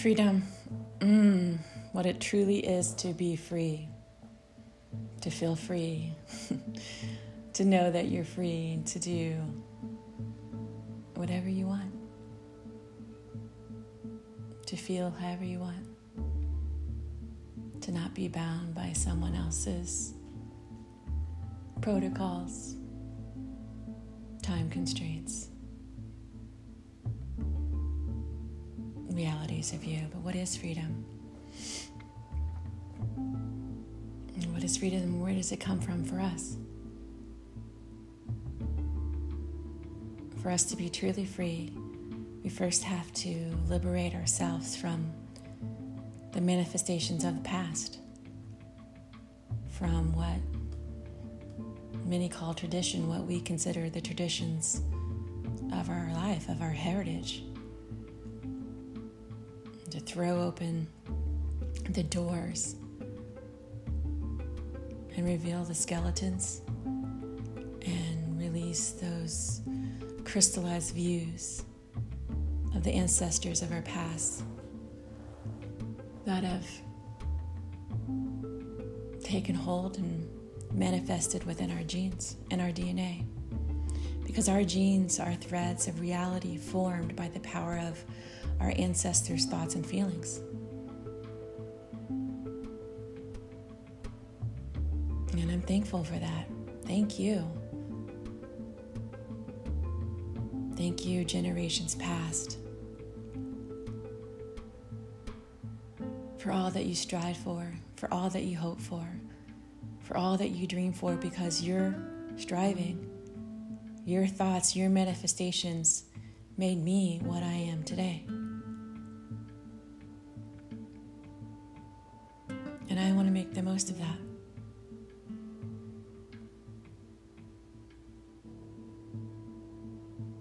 Freedom. Mm, what it truly is to be free, to feel free, to know that you're free to do whatever you want, to feel however you want, to not be bound by someone else's protocols, time constraints. Of you. But what is freedom? And What is freedom? Where does it come from for us? For us to be truly free, we first have to liberate ourselves from the manifestations of the past, from what many call tradition, what we consider the traditions of our life, of our heritage throw open the doors and reveal the skeletons and release those crystallized views of the ancestors of our past that have taken hold and manifested within our genes and our DNA. Because our genes are threads of reality formed by the power of our ancestors' thoughts and feelings. And I'm thankful for that. Thank you. Thank you, generations past, for all that you strive for, for all that you hope for, for all that you dream for, because your striving, your thoughts, your manifestations made me what I am today. Make the most of that.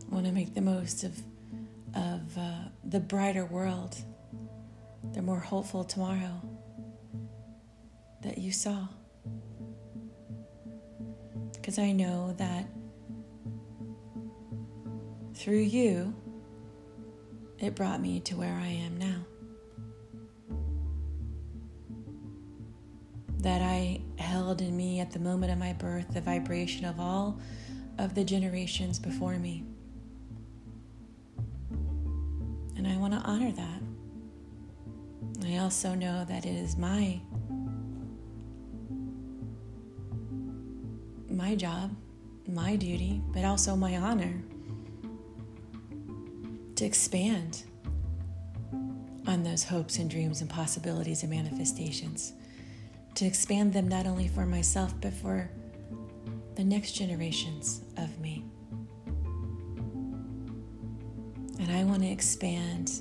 Want to make the most of, of uh, the brighter world, the more hopeful tomorrow that you saw. Because I know that through you, it brought me to where I am now. That I held in me at the moment of my birth, the vibration of all of the generations before me. And I want to honor that. I also know that it is my my job, my duty, but also my honor to expand on those hopes and dreams and possibilities and manifestations to expand them not only for myself, but for the next generations of me. And I want to expand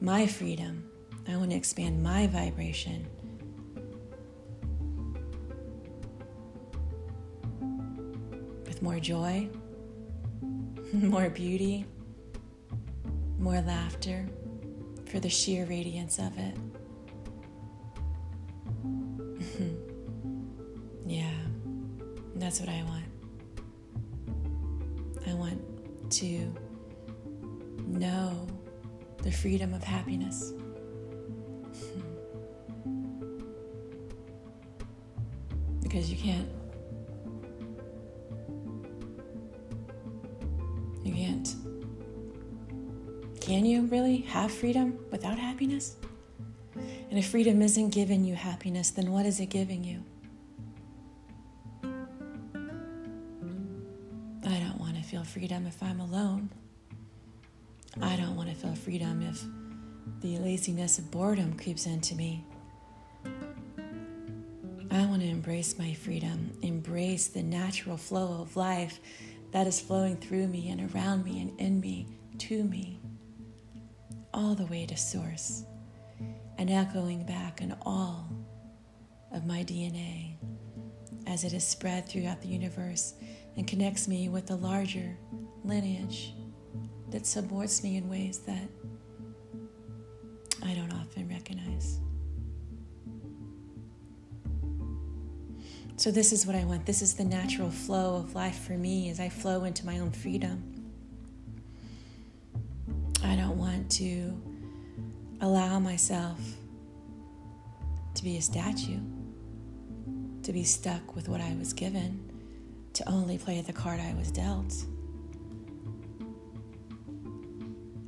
my freedom, I want to expand my vibration. With more joy, more beauty, more laughter for the sheer radiance of it. That's what I want. I want to know the freedom of happiness. because you can't you can't can you really have freedom without happiness and if freedom isn't giving you happiness then what is it giving you freedom if I'm alone. I don't want to feel freedom if the laziness of boredom creeps into me. I want to embrace my freedom, embrace the natural flow of life that is flowing through me and around me and in me, to me, all the way to source, and echoing back in all of my DNA as it is spread throughout the universe and connects me with a larger lineage that supports me in ways that I don't often recognize. So, this is what I want. This is the natural flow of life for me as I flow into my own freedom. I don't want to allow myself to be a statue, to be stuck with what I was given, to only play the card I was dealt.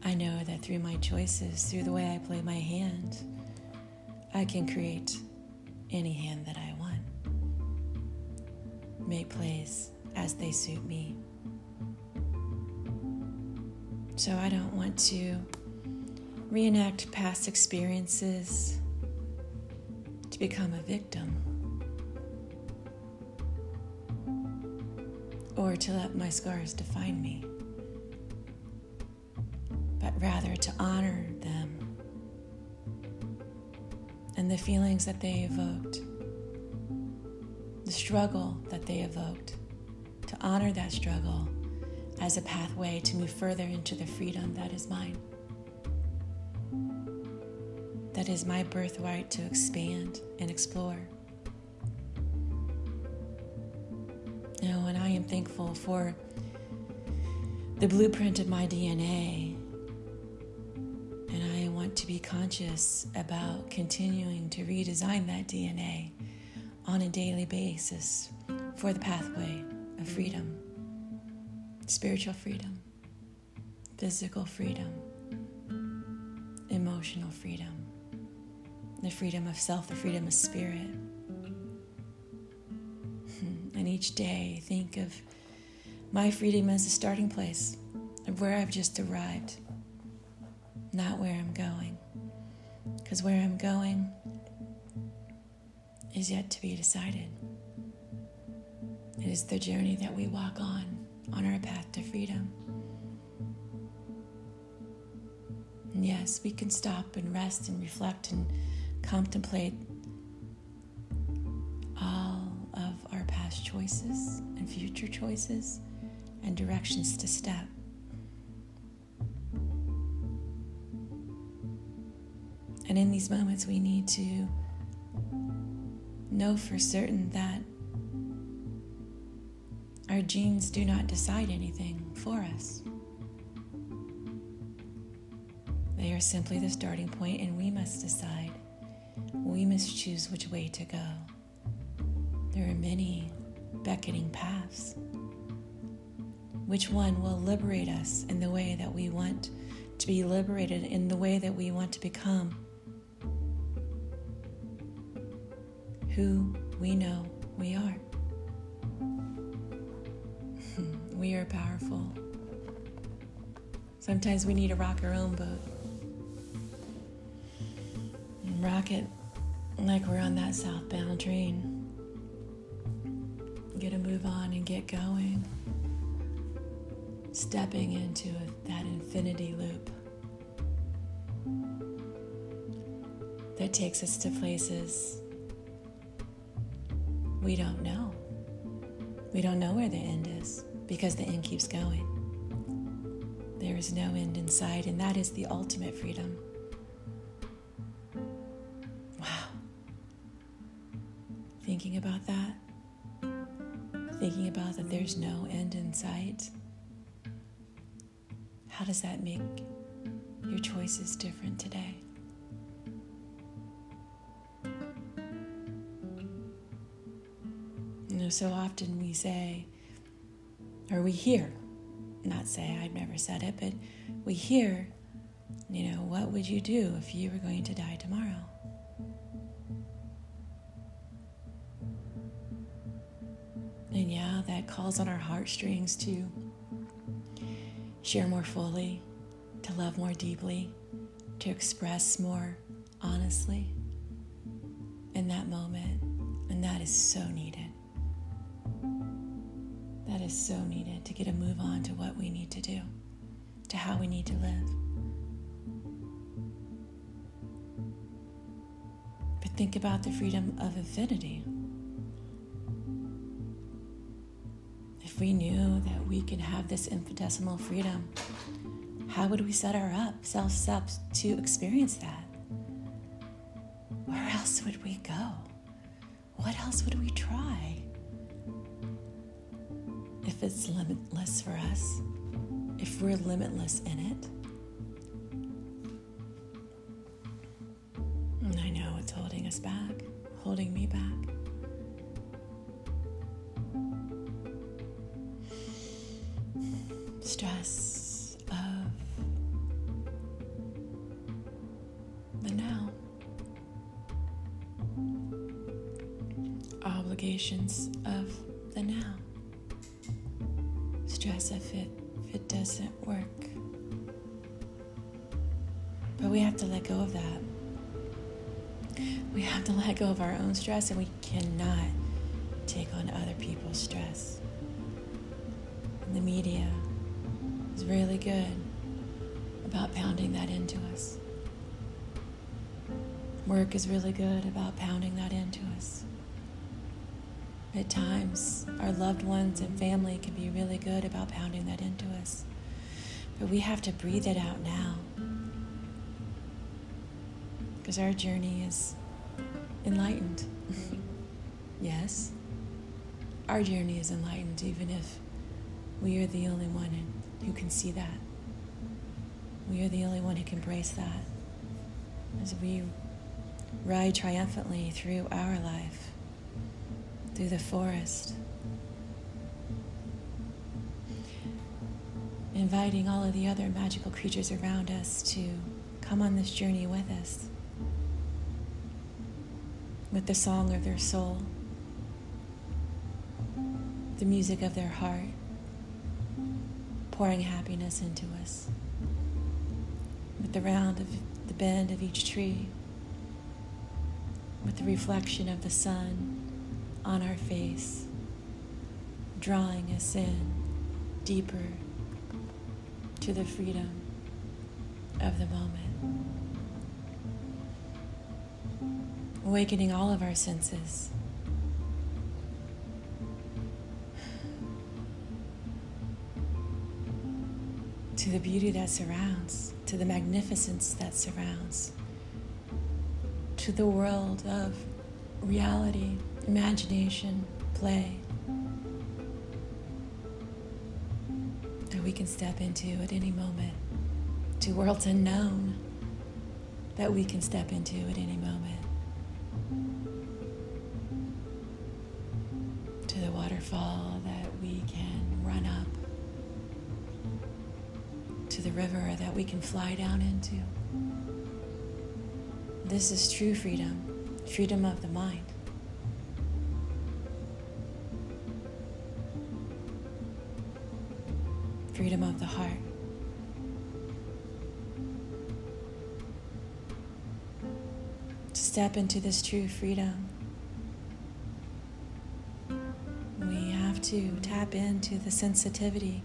I know that through my choices, through the way I play my hand, I can create any hand that I want. Make plays as they suit me. So I don't want to reenact past experiences to become a victim or to let my scars define me, but rather to honor them and the feelings that they evoked, the struggle that they evoked, to honor that struggle as a pathway to move further into the freedom that is mine that is my birthright to expand and explore. Know, and I am thankful for the blueprint of my DNA. And I want to be conscious about continuing to redesign that DNA on a daily basis for the pathway of freedom, spiritual freedom, physical freedom, emotional freedom the freedom of self, the freedom of spirit. And each day, think of my freedom as a starting place of where I've just arrived, not where I'm going. Because where I'm going is yet to be decided. It is the journey that we walk on, on our path to freedom. And yes, we can stop and rest and reflect and contemplate past choices and future choices and directions to step. And in these moments, we need to know for certain that our genes do not decide anything for us. They are simply the starting point, and we must decide we must choose which way to go. There are many beckoning paths. Which one will liberate us in the way that we want to be liberated, in the way that we want to become who we know we are? we are powerful. Sometimes we need to rock our own boat. And rock it like we're on that southbound train. Get a move on and get going. Stepping into that infinity loop that takes us to places we don't know. We don't know where the end is because the end keeps going. There is no end in sight, and that is the ultimate freedom. Wow. thinking about that there's no end in sight, how does that make your choices different today? You know, so often we say, or we hear, not say, I've never said it, but we hear, you know, what would you do if you were going to die tomorrow? That calls on our heartstrings to share more fully, to love more deeply, to express more honestly in that moment. And that is so needed. That is so needed to get a move on to what we need to do, to how we need to live. But think about the freedom of infinity. We knew that we could have this infinitesimal freedom, how would we set our up, selves up to experience that? Where else would we go? What else would we try? If it's limitless for us, if we're limitless in it, And I know it's holding us back, holding me back. Of the now. Stress if it, if it doesn't work. But we have to let go of that. We have to let go of our own stress, and we cannot take on other people's stress. And the media is really good about pounding that into us. Work is really good about pounding that into us. At times, our loved ones and family can be really good about pounding that into us. But we have to breathe it out now. Because our journey is enlightened. yes, our journey is enlightened, even if we are the only one who can see that. We are the only one who can embrace that. As we ride triumphantly through our life, through the forest, inviting all of the other magical creatures around us to come on this journey with us with the song of their soul, the music of their heart, pouring happiness into us, with the round of the bend of each tree, with the reflection of the sun on our face, drawing us in deeper to the freedom of the moment. awakening all of our senses. To the beauty that surrounds, to the magnificence that surrounds, to the world of reality, imagination, play that we can step into at any moment, to worlds unknown that we can step into at any moment. To the waterfall that we can run up, to the river that we can fly down into. This is true freedom, freedom of the mind. Of the heart. To step into this true freedom we have to tap into the sensitivity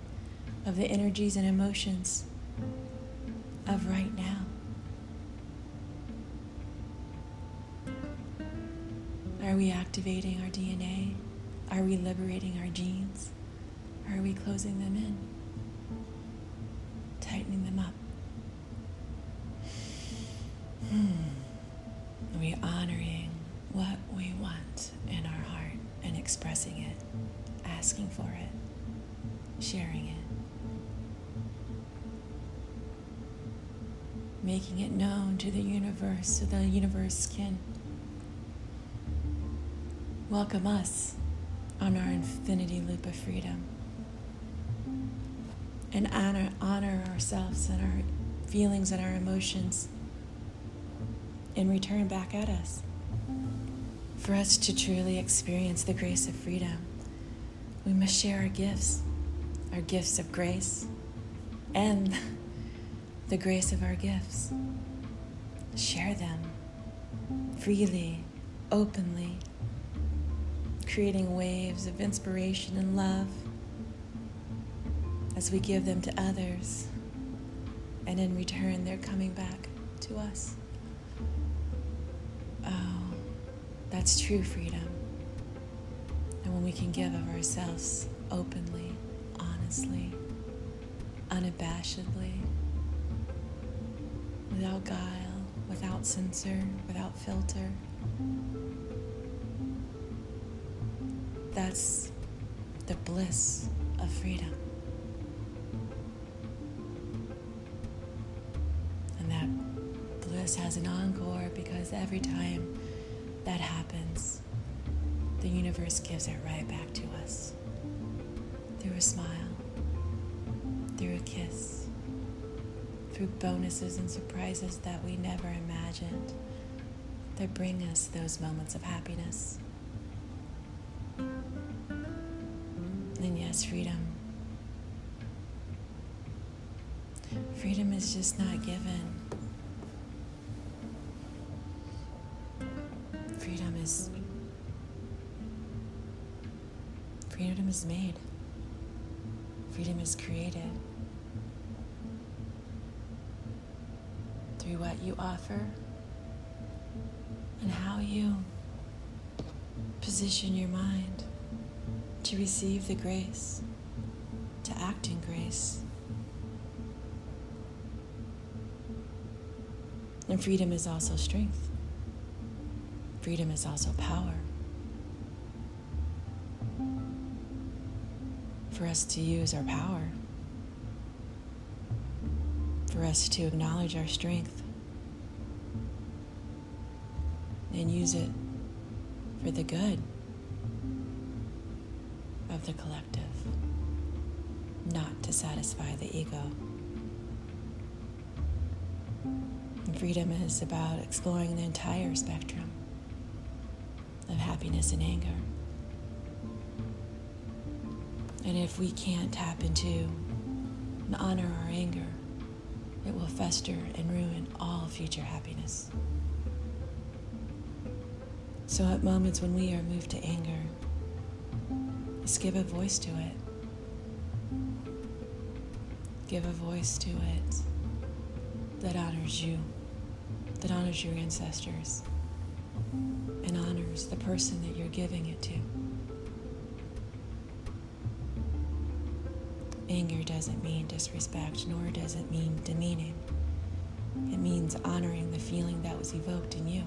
of the energies and emotions of right now. Are we activating our DNA? Are we liberating our genes? Are we closing them in? Tightening them up? Hmm. We honoring what we want in our heart and expressing it? asking for it, sharing it, making it known to the universe so the universe can welcome us on our infinity loop of freedom and honor, honor ourselves and our feelings and our emotions and return back at us for us to truly experience the grace of freedom we must share our gifts, our gifts of grace, and the grace of our gifts. Share them freely, openly, creating waves of inspiration and love as we give them to others, and in return, they're coming back to us. Oh, that's true freedom. And when we can give of ourselves openly, honestly, unabashedly, without guile, without censor, without filter, that's the bliss of freedom. Has an encore because every time that happens, the universe gives it right back to us through a smile, through a kiss, through bonuses and surprises that we never imagined that bring us those moments of happiness. And yes, freedom. Freedom is just not given. Is made. Freedom is created through what you offer and how you position your mind to receive the grace, to act in grace. And freedom is also strength. Freedom is also power. For us to use our power, for us to acknowledge our strength and use it for the good of the collective, not to satisfy the ego. And freedom is about exploring the entire spectrum of happiness and anger. And if we can't tap into and honor our anger, it will fester and ruin all future happiness. So, at moments when we are moved to anger, just give a voice to it. Give a voice to it that honors you, that honors your ancestors, and honors the person that you're giving it to. Anger doesn't mean disrespect, nor does it mean demeaning. It means honoring the feeling that was evoked in you.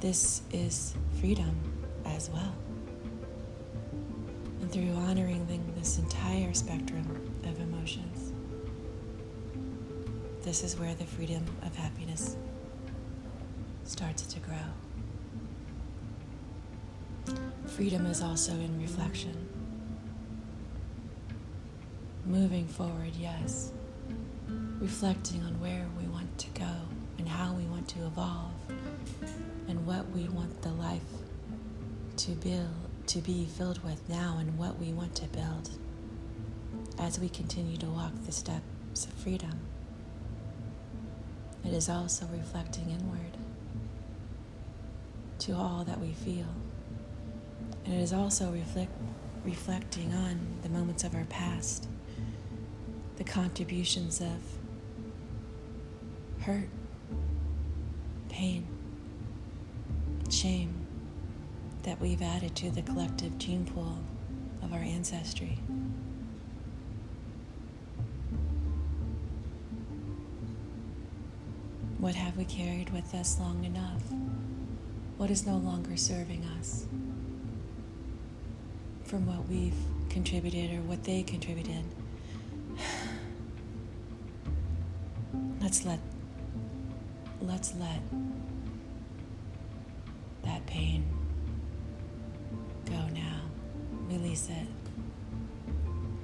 This is freedom as well. And through honoring this entire spectrum of emotions, this is where the freedom of happiness starts to grow. Freedom is also in reflection. Moving forward, yes. Reflecting on where we want to go and how we want to evolve and what we want the life to build to be filled with now and what we want to build as we continue to walk the steps of freedom. It is also reflecting inward to all that we feel. And it is also reflect, reflecting on the moments of our past, the contributions of hurt, pain, shame that we've added to the collective gene pool of our ancestry. What have we carried with us long enough? What is no longer serving us from what we've contributed or what they contributed? Let's let let's let that pain go now. Release it.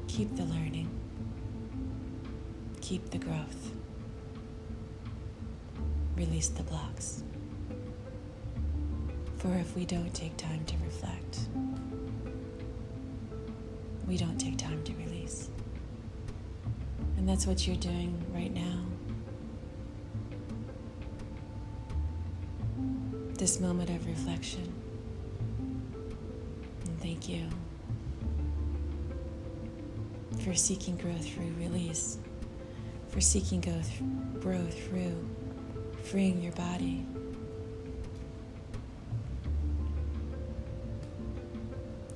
Keep the learning. Keep the growth. Release the blocks. For if we don't take time to reflect, we don't take time to release. And that's what you're doing right now. This moment of reflection. And thank you for seeking growth through release, for seeking growth, growth through freeing your body.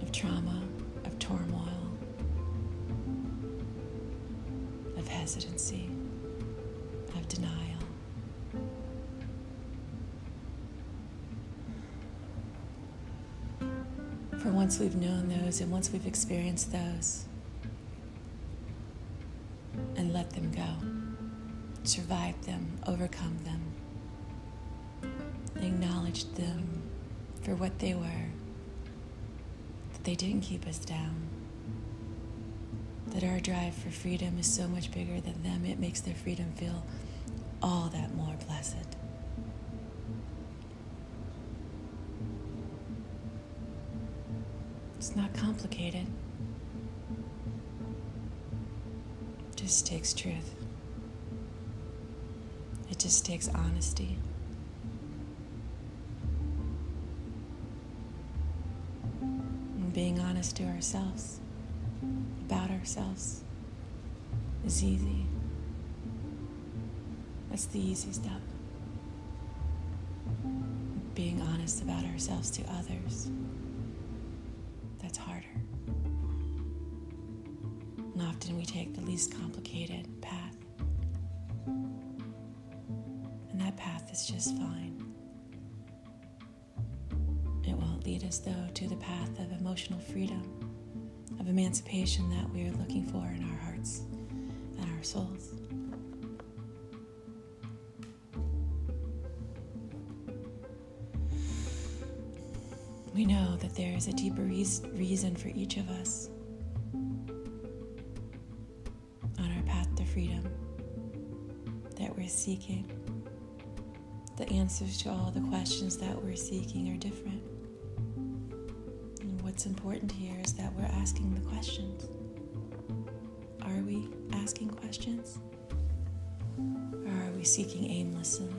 Of trauma, of turmoil, of hesitancy, of denial. Once we've known those and once we've experienced those, and let them go, survive them, overcome them, acknowledged them for what they were, that they didn't keep us down, that our drive for freedom is so much bigger than them, it makes their freedom feel all that more blessed. It's not complicated. It just takes truth. It just takes honesty. And being honest to ourselves, about ourselves, is easy. That's the easy step. Being honest about ourselves to others, least complicated path. And that path is just fine. It won't lead us, though, to the path of emotional freedom, of emancipation that we are looking for in our hearts and our souls. We know that there is a deeper reason for each of us seeking. The answers to all the questions that we're seeking are different. And what's important here is that we're asking the questions. Are we asking questions? Or are we seeking aimlessly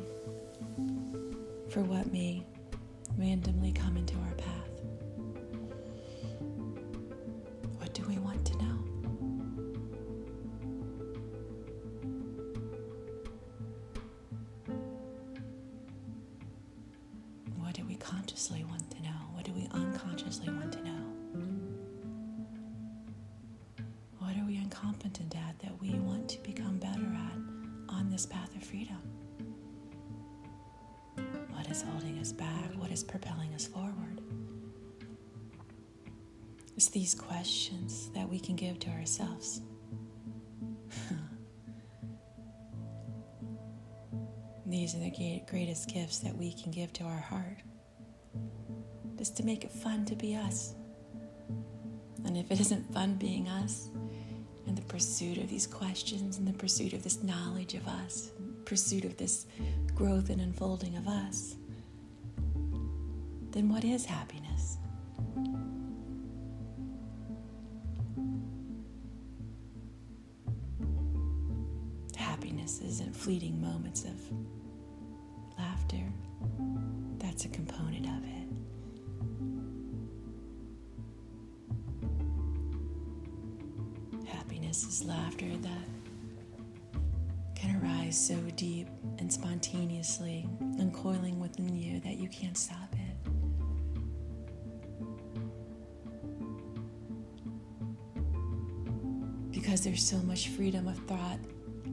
for what may randomly come into our path? Consciously want to know? What do we unconsciously want to know? What are we incompetent at that we want to become better at on this path of freedom? What is holding us back? What is propelling us forward? It's these questions that we can give to ourselves. These are the greatest gifts that we can give to our heart. Just to make it fun to be us. And if it isn't fun being us, in the pursuit of these questions, in the pursuit of this knowledge of us, pursuit of this growth and unfolding of us, then what is happiness? Happiness isn't fleeting moments of laughter, that's a component of it. Is laughter that can arise so deep and spontaneously, uncoiling within you that you can't stop it. Because there's so much freedom of thought,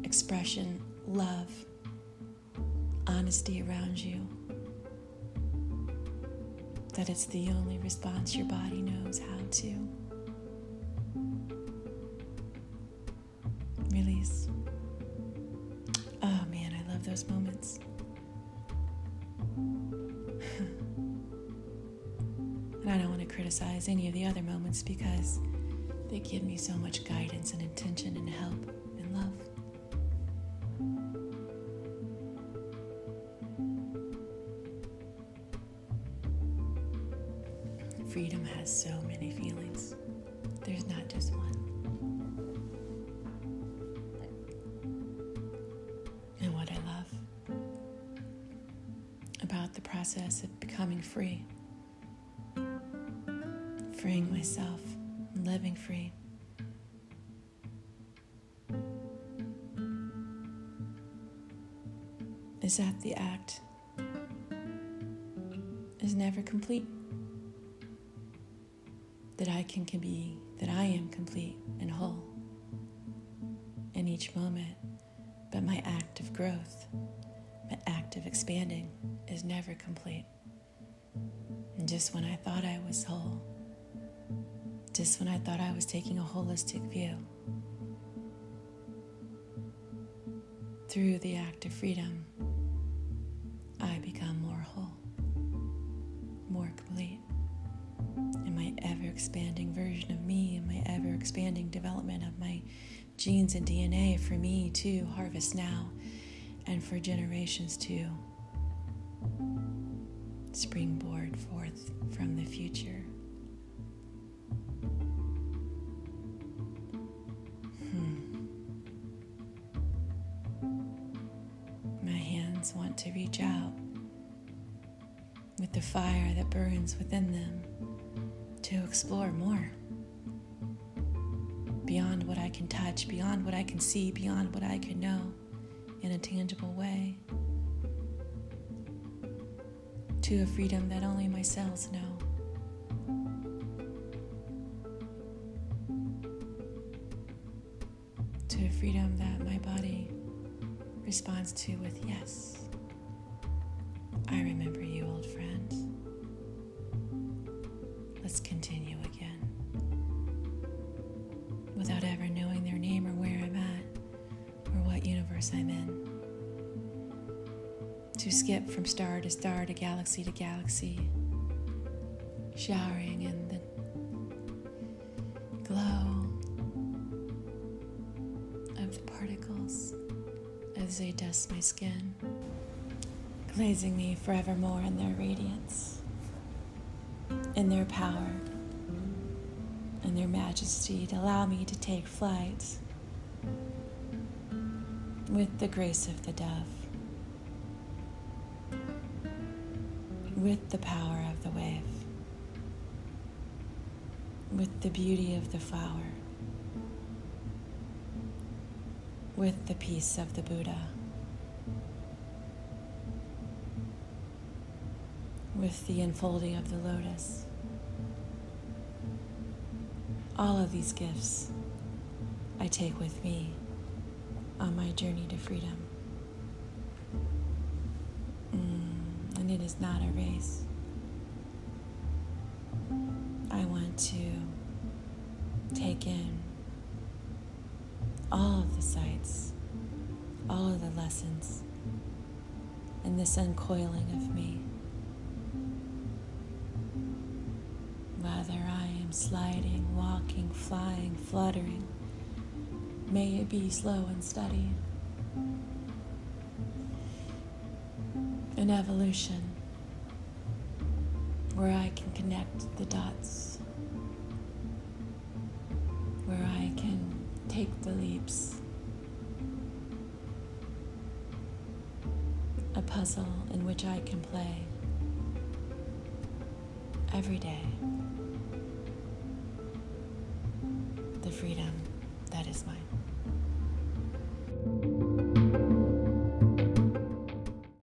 expression, love, honesty around you that it's the only response your body knows how to. I don't want to criticize any of the other moments because they give me so much guidance and intention and help and love. Freedom has so many feelings. There's not just one. And what I love about the process of becoming free, freeing myself, living free. Is that the act is never complete that I can, can be, that I am complete and whole in each moment. But my act of growth, my act of expanding is never complete. And just when I thought I was whole, just when I thought I was taking a holistic view. Through the act of freedom, I become more whole, more complete, in my ever expanding version of me, in my ever expanding development of my genes and DNA for me to harvest now and for generations to spring within them to explore more beyond what I can touch, beyond what I can see, beyond what I can know in a tangible way to a freedom that only my cells know. To a freedom that my body responds to with yes. I remember continue again. Without ever knowing their name or where I'm at or what universe I'm in. To skip from star to star to galaxy to galaxy, showering in the glow of the particles as they dust my skin, glazing me forevermore in their radiance, in their power, in their majesty to allow me to take flight with the grace of the dove. with the power of the wave, with the beauty of the flower, with the peace of the Buddha, with the unfolding of the lotus. All of these gifts I take with me on my journey to freedom. Mm, and it is not a race. I want to take in all of the sights, all of the lessons, and this uncoiling of me. Sliding, walking, flying, fluttering, may it be slow and steady. an evolution where I can connect the dots, where I can take the leaps. A puzzle in which I can play every day.